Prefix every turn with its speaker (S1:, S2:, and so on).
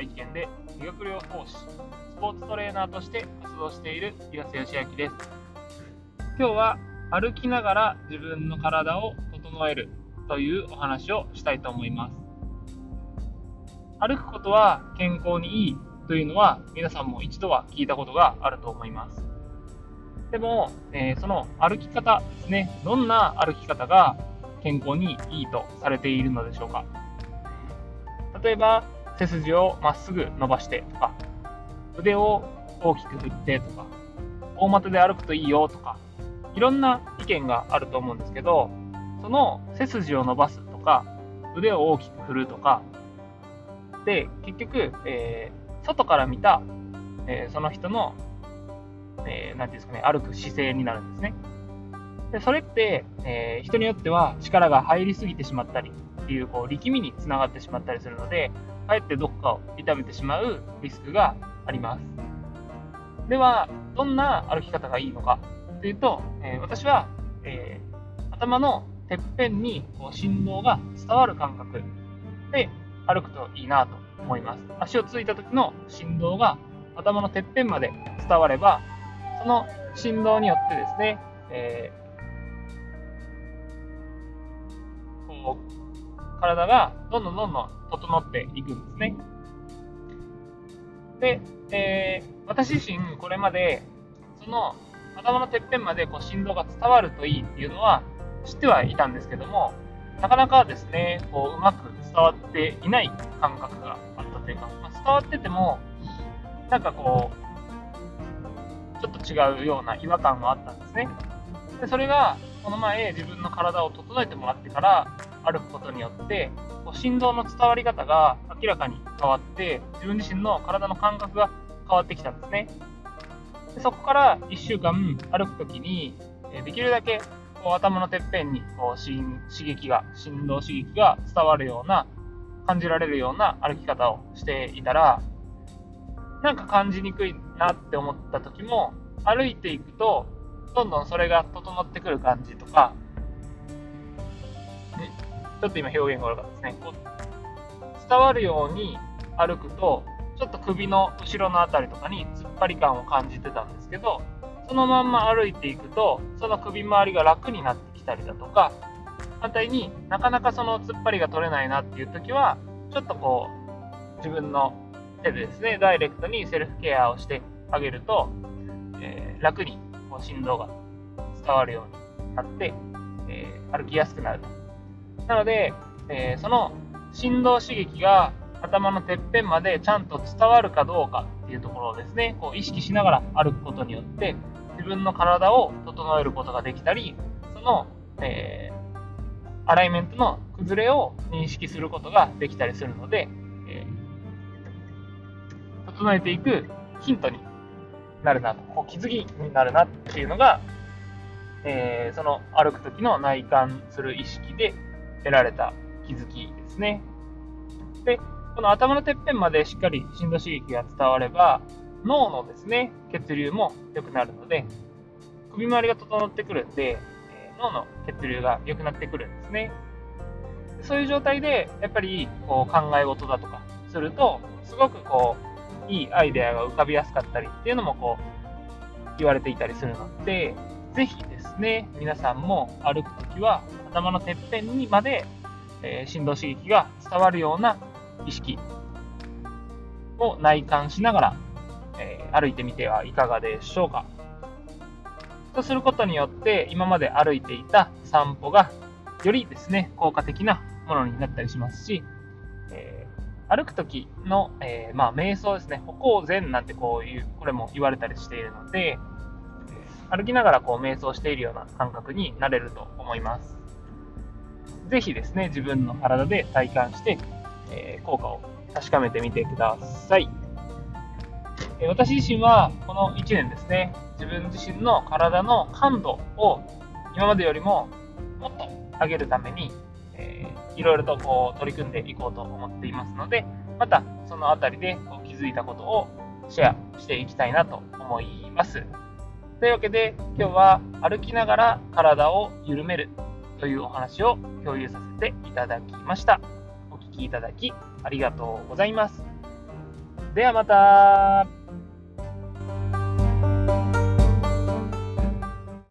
S1: 愛知県で理学療法士、スポーツトレーナーとして活動している岩瀬義明です。今日は歩きながら自分の体を整えるというお話をしたいと思います。歩くことは健康にいいというのは皆さんも一度は聞いたことがあると思います。でも、えー、その歩き方ですね、どんな歩き方が健康にいいとされているのでしょうか。例えば、背筋をまっすぐ伸ばしてとか、腕を大きく振ってとか、大股で歩くといいよとか、いろんな意見があると思うんですけど、その背筋を伸ばすとか、腕を大きく振るとか、で、結局、えー、外から見た、えー、その人の、えー、ていうんですかね、歩く姿勢になるんですね。でそれって、えー、人によっては力が入りすぎてしまったりっていうこう力みにつながってしまったりするので、かえってどこかを痛めてしまうリスクがあります。では、どんな歩き方がいいのかというと、えー、私は、えー、頭のてっぺんにこう振動が伝わる感覚で歩くといいなと思います。足をついた時の振動が頭のてっぺんまで伝われば、その振動によってですね、えー、こう体がどんどんどんどん整っていくんですね。で、えー、私自身これまでその頭のてっぺんまでこう振動が伝わるといいっていうのは知ってはいたんですけどもなかなかですねこううまく伝わっていない感覚があったというか、まあ、伝わっててもなんかこうちょっと違うような違和感があったんですねでそれがこの前自分の体を整えてもらってから歩くことによってこう振動の伝わり方が明らかに変わって自分自身の体の感覚が変わってきたんですね。でそこから1週間歩くときにできるだけこう頭のてっぺんにこう刺激が振動刺激が伝わるような感じられるような歩き方をしていたらなんか感じにくいなって思った時も歩いていくとどんどんそれが整ってくる感じとかちょっと今表現が悪かったですね。こう伝わるように歩くと、ちょっと首の後ろの辺りとかに突っ張り感を感じてたんですけど、そのまんま歩いていくと、その首周りが楽になってきたりだとか、反対になかなかその突っ張りが取れないなっていう時は、ちょっとこう、自分の手でですね、ダイレクトにセルフケアをしてあげると、えー、楽にこう振動が伝わるようになって、えー、歩きやすくなるなので、えー、その振動刺激が頭のてっぺんまでちゃんと伝わるかどうかっていうところをですね、こう意識しながら歩くことによって、自分の体を整えることができたり、その、えー、アライメントの崩れを認識することができたりするので、えー、整えていくヒントになるなと、こう気づきになるなっていうのが、えー、その歩く時の内観する意識で得られた気づきですね。で、この頭のてっぺんまでしっかり振動刺激が伝われば、脳のですね、血流も良くなるので、首周りが整ってくるんで、え脳の血流が良くなってくるんですね。そういう状態で、やっぱりこう考え事だとかすると、すごくこう、いいアイデアが浮かびやすかったりっていうのもこう、言われていたりするので、ぜひですね、皆さんも歩くときは頭のてっぺんにまで、えー、振動刺激が伝わるような意識を内観しながら、えー、歩いてみてはいかがでしょうか。とすることによって、今まで歩いていた散歩がよりですね、効果的なものになったりしますし、えー、歩くときの、えー、まあ、瞑想ですね、歩行禅なんてこういう、これも言われたりしているので、歩きながらこう瞑想しているような感覚になれると思います。ぜひですね、自分の体で体感して、えー、効果を確かめてみてください。えー、私自身はこの1年ですね、自分自身の体の感度を今までよりももっと上げるために、えー、いろいろとこう取り組んでいこうと思っていますので、またそのあたりでこう気づいたことをシェアしていきたいなと思います。というわけで今日は歩きながら体を緩めるというお話を共有させていただきました。お聴きいただきありがとうございます。ではまた